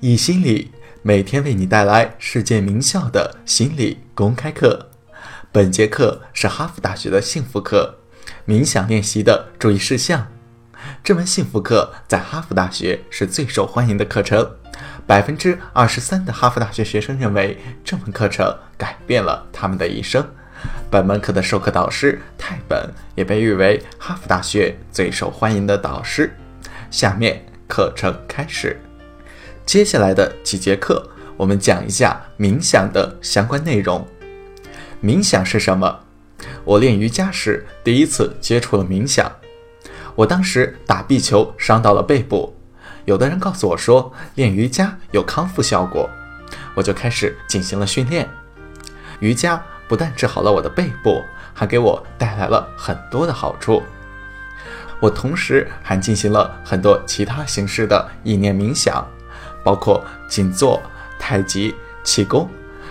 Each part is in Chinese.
易心理每天为你带来世界名校的心理公开课。本节课是哈佛大学的幸福课，冥想练习的注意事项。这门幸福课在哈佛大学是最受欢迎的课程，百分之二十三的哈佛大学学生认为这门课程改变了他们的一生。本门课的授课导师泰本也被誉为哈佛大学最受欢迎的导师。下面课程开始，接下来的几节课我们讲一下冥想的相关内容。冥想是什么？我练瑜伽时第一次接触了冥想，我当时打壁球伤到了背部，有的人告诉我说练瑜伽有康复效果，我就开始进行了训练。瑜伽。不但治好了我的背部，还给我带来了很多的好处。我同时还进行了很多其他形式的意念冥想，包括静坐、太极、气功，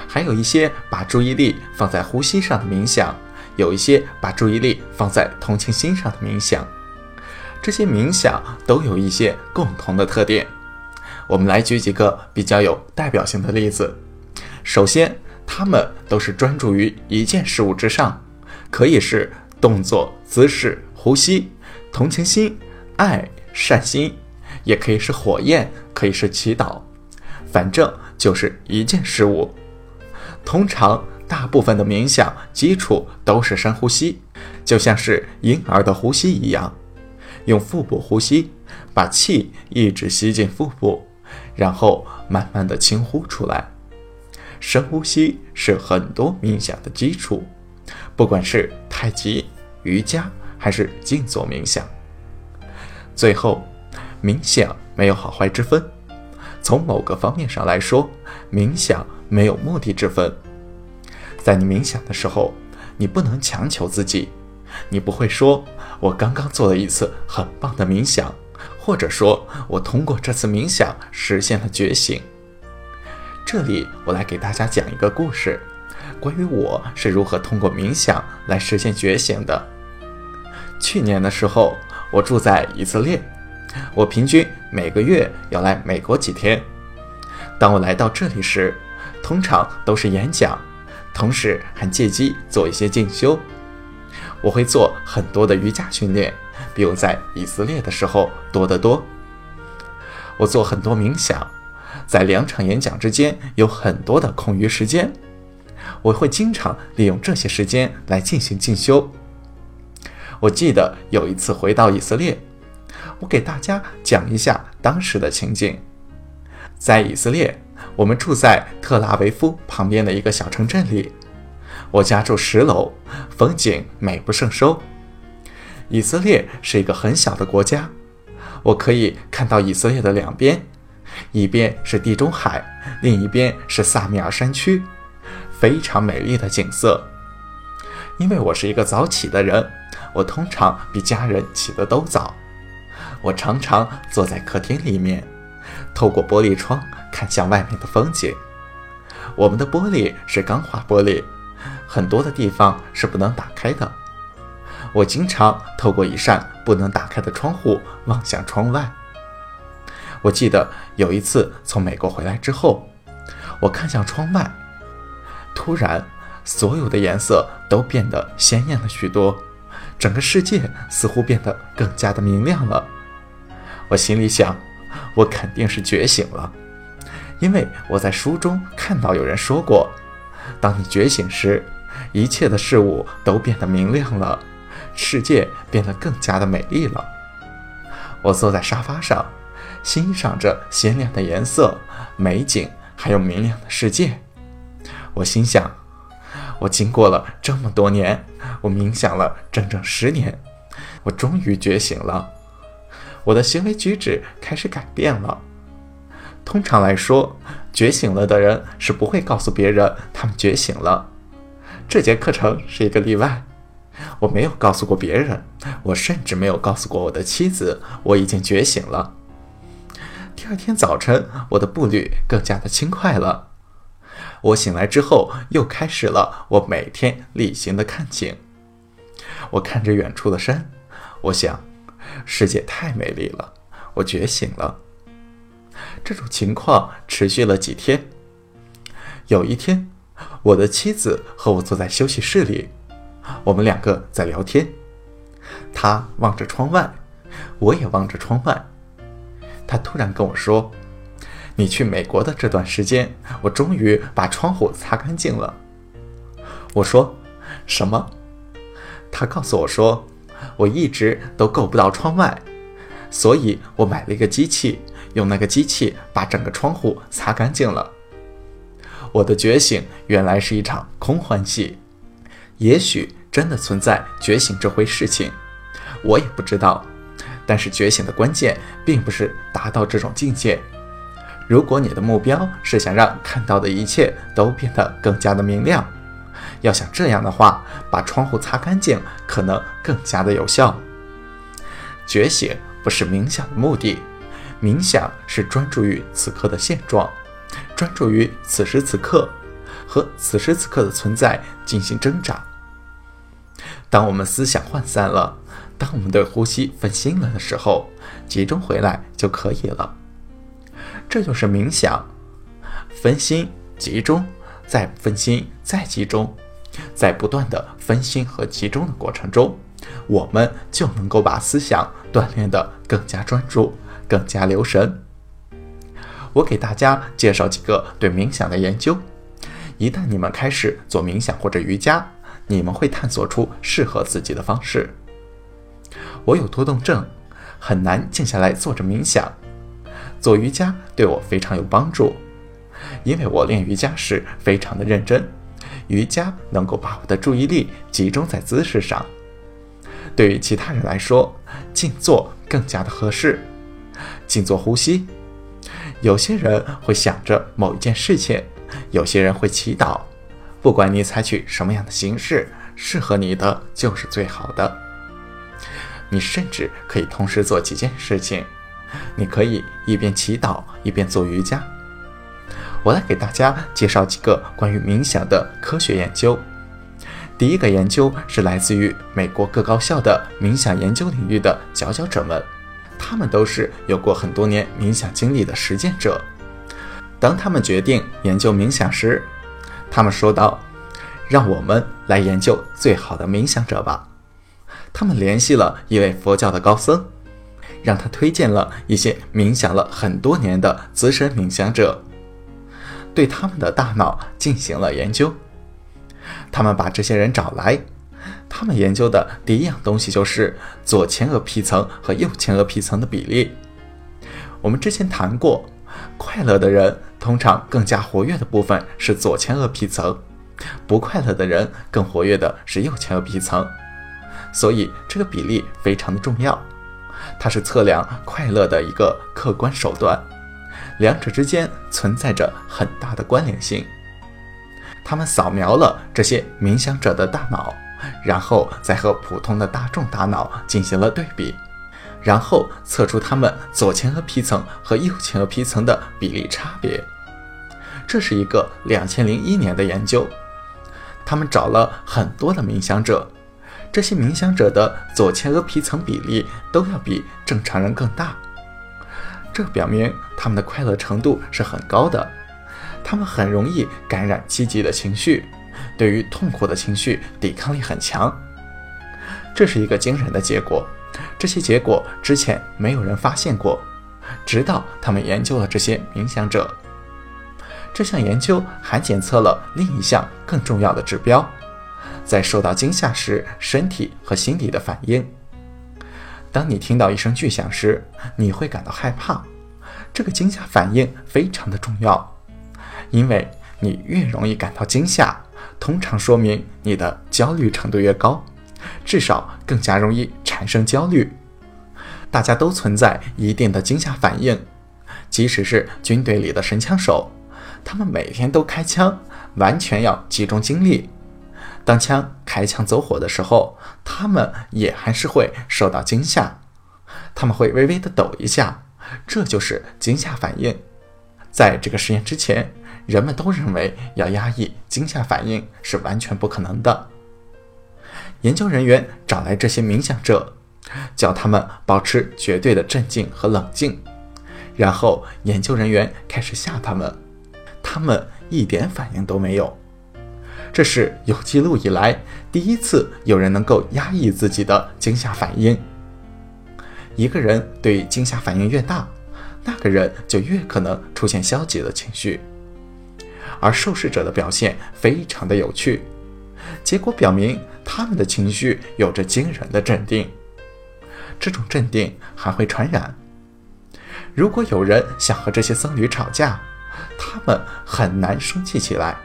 还有一些把注意力放在呼吸上的冥想，有一些把注意力放在同情心上的冥想。这些冥想都有一些共同的特点。我们来举几个比较有代表性的例子。首先。他们都是专注于一件事物之上，可以是动作、姿势、呼吸、同情心、爱、善心，也可以是火焰，可以是祈祷，反正就是一件事物。通常，大部分的冥想基础都是深呼吸，就像是婴儿的呼吸一样，用腹部呼吸，把气一直吸进腹部，然后慢慢的轻呼出来。深呼吸是很多冥想的基础，不管是太极、瑜伽还是静坐冥想。最后，冥想没有好坏之分。从某个方面上来说，冥想没有目的之分。在你冥想的时候，你不能强求自己，你不会说“我刚刚做了一次很棒的冥想”，或者说我通过这次冥想实现了觉醒。这里我来给大家讲一个故事，关于我是如何通过冥想来实现觉醒的。去年的时候，我住在以色列，我平均每个月要来美国几天。当我来到这里时，通常都是演讲，同时还借机做一些进修。我会做很多的瑜伽训练，比我在以色列的时候多得多。我做很多冥想。在两场演讲之间有很多的空余时间，我会经常利用这些时间来进行进修。我记得有一次回到以色列，我给大家讲一下当时的情景。在以色列，我们住在特拉维夫旁边的一个小城镇里，我家住十楼，风景美不胜收。以色列是一个很小的国家，我可以看到以色列的两边。一边是地中海，另一边是萨米尔山区，非常美丽的景色。因为我是一个早起的人，我通常比家人起得都早。我常常坐在客厅里面，透过玻璃窗看向外面的风景。我们的玻璃是钢化玻璃，很多的地方是不能打开的。我经常透过一扇不能打开的窗户望向窗外。我记得有一次从美国回来之后，我看向窗外，突然所有的颜色都变得鲜艳了许多，整个世界似乎变得更加的明亮了。我心里想，我肯定是觉醒了，因为我在书中看到有人说过，当你觉醒时，一切的事物都变得明亮了，世界变得更加的美丽了。我坐在沙发上。欣赏着鲜亮的颜色、美景，还有明亮的世界。我心想：我经过了这么多年，我冥想了整整十年，我终于觉醒了。我的行为举止开始改变了。通常来说，觉醒了的人是不会告诉别人他们觉醒了。这节课程是一个例外，我没有告诉过别人，我甚至没有告诉过我的妻子我已经觉醒了。第二天早晨，我的步履更加的轻快了。我醒来之后，又开始了我每天例行的看景。我看着远处的山，我想，世界太美丽了。我觉醒了。这种情况持续了几天。有一天，我的妻子和我坐在休息室里，我们两个在聊天。她望着窗外，我也望着窗外。她突然跟我说：“你去美国的这段时间，我终于把窗户擦干净了。”我说：“什么？”她告诉我说：“我一直都够不到窗外，所以我买了一个机器，用那个机器把整个窗户擦干净了。”我的觉醒原来是一场空欢喜，也许真的存在觉醒这回事情，我也不知道。但是觉醒的关键并不是达到这种境界。如果你的目标是想让看到的一切都变得更加的明亮，要想这样的话，把窗户擦干净可能更加的有效。觉醒不是冥想的目的，冥想是专注于此刻的现状。专注于此时此刻和此时此刻的存在进行挣扎。当我们思想涣散了，当我们对呼吸分心了的时候，集中回来就可以了。这就是冥想：分心、集中，再分心、再集中，在不断的分心和集中的过程中，我们就能够把思想锻炼得更加专注、更加留神。我给大家介绍几个对冥想的研究。一旦你们开始做冥想或者瑜伽，你们会探索出适合自己的方式。我有多动症，很难静下来坐着冥想。做瑜伽对我非常有帮助，因为我练瑜伽时非常的认真。瑜伽能够把我的注意力集中在姿势上。对于其他人来说，静坐更加的合适。静坐呼吸。有些人会想着某一件事情，有些人会祈祷。不管你采取什么样的形式，适合你的就是最好的。你甚至可以同时做几件事情，你可以一边祈祷一边做瑜伽。我来给大家介绍几个关于冥想的科学研究。第一个研究是来自于美国各高校的冥想研究领域的佼佼者们。他们都是有过很多年冥想经历的实践者。当他们决定研究冥想时，他们说道：“让我们来研究最好的冥想者吧。”他们联系了一位佛教的高僧，让他推荐了一些冥想了很多年的资深冥想者，对他们的大脑进行了研究。他们把这些人找来。他们研究的第一样东西就是左前额皮层和右前额皮层的比例。我们之前谈过，快乐的人通常更加活跃的部分是左前额皮层，不快乐的人更活跃的是右前额皮层。所以这个比例非常的重要，它是测量快乐的一个客观手段，两者之间存在着很大的关联性。他们扫描了这些冥想者的大脑。然后再和普通的大众大脑进行了对比，然后测出他们左前额皮层和右前额皮层的比例差别。这是一个两千零一年的研究，他们找了很多的冥想者，这些冥想者的左前额皮层比例都要比正常人更大，这表明他们的快乐程度是很高的，他们很容易感染积极的情绪。对于痛苦的情绪抵抗力很强，这是一个惊人的结果。这些结果之前没有人发现过，直到他们研究了这些冥想者。这项研究还检测了另一项更重要的指标，在受到惊吓时身体和心理的反应。当你听到一声巨响时，你会感到害怕，这个惊吓反应非常的重要，因为你越容易感到惊吓。通常说明你的焦虑程度越高，至少更加容易产生焦虑。大家都存在一定的惊吓反应，即使是军队里的神枪手，他们每天都开枪，完全要集中精力。当枪开枪走火的时候，他们也还是会受到惊吓，他们会微微的抖一下，这就是惊吓反应。在这个实验之前。人们都认为要压抑惊吓反应是完全不可能的。研究人员找来这些冥想者，叫他们保持绝对的镇静和冷静，然后研究人员开始吓他们，他们一点反应都没有。这是有记录以来第一次有人能够压抑自己的惊吓反应。一个人对惊吓反应越大，那个人就越可能出现消极的情绪。而受试者的表现非常的有趣，结果表明他们的情绪有着惊人的镇定，这种镇定还会传染。如果有人想和这些僧侣吵架，他们很难生气起来。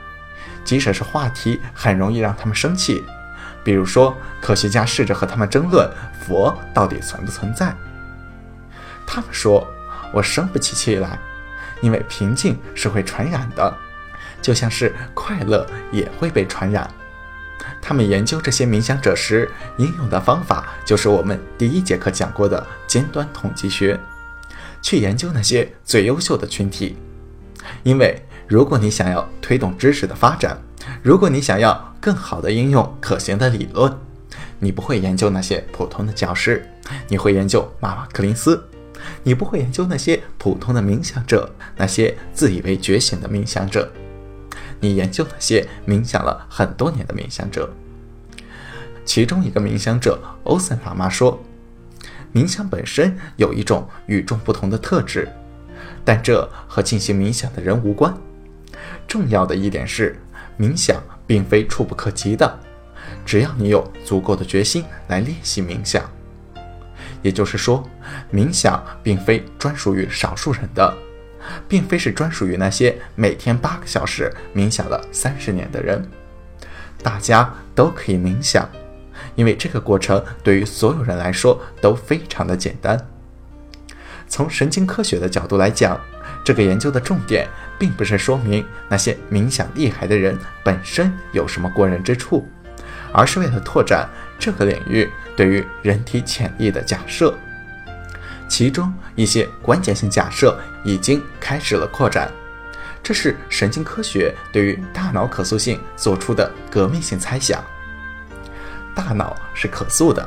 即使是话题很容易让他们生气，比如说科学家试着和他们争论佛到底存不存在，他们说：“我生不起气来，因为平静是会传染的，就像是快乐也会被传染。”他们研究这些冥想者时应用的方法，就是我们第一节课讲过的尖端统计学，去研究那些最优秀的群体，因为。如果你想要推动知识的发展，如果你想要更好的应用可行的理论，你不会研究那些普通的教师，你会研究马马克林斯，你不会研究那些普通的冥想者，那些自以为觉醒的冥想者，你研究那些冥想了很多年的冥想者。其中一个冥想者欧森喇嘛说，冥想本身有一种与众不同的特质，但这和进行冥想的人无关。重要的一点是，冥想并非触不可及的，只要你有足够的决心来练习冥想。也就是说，冥想并非专属于少数人的，并非是专属于那些每天八个小时冥想了三十年的人。大家都可以冥想，因为这个过程对于所有人来说都非常的简单。从神经科学的角度来讲。这个研究的重点，并不是说明那些冥想厉害的人本身有什么过人之处，而是为了拓展这个领域对于人体潜力的假设。其中一些关键性假设已经开始了扩展，这是神经科学对于大脑可塑性做出的革命性猜想。大脑是可塑的，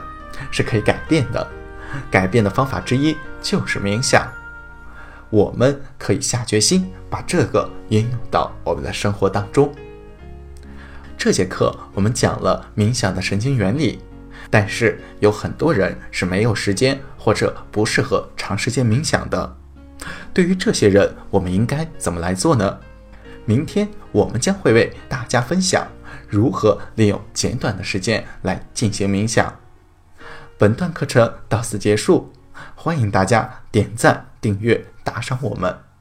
是可以改变的，改变的方法之一就是冥想。我们可以下决心把这个应用到我们的生活当中。这节课我们讲了冥想的神经原理，但是有很多人是没有时间或者不适合长时间冥想的。对于这些人，我们应该怎么来做呢？明天我们将会为大家分享如何利用简短的时间来进行冥想。本段课程到此结束，欢迎大家点赞、订阅。打赏我们。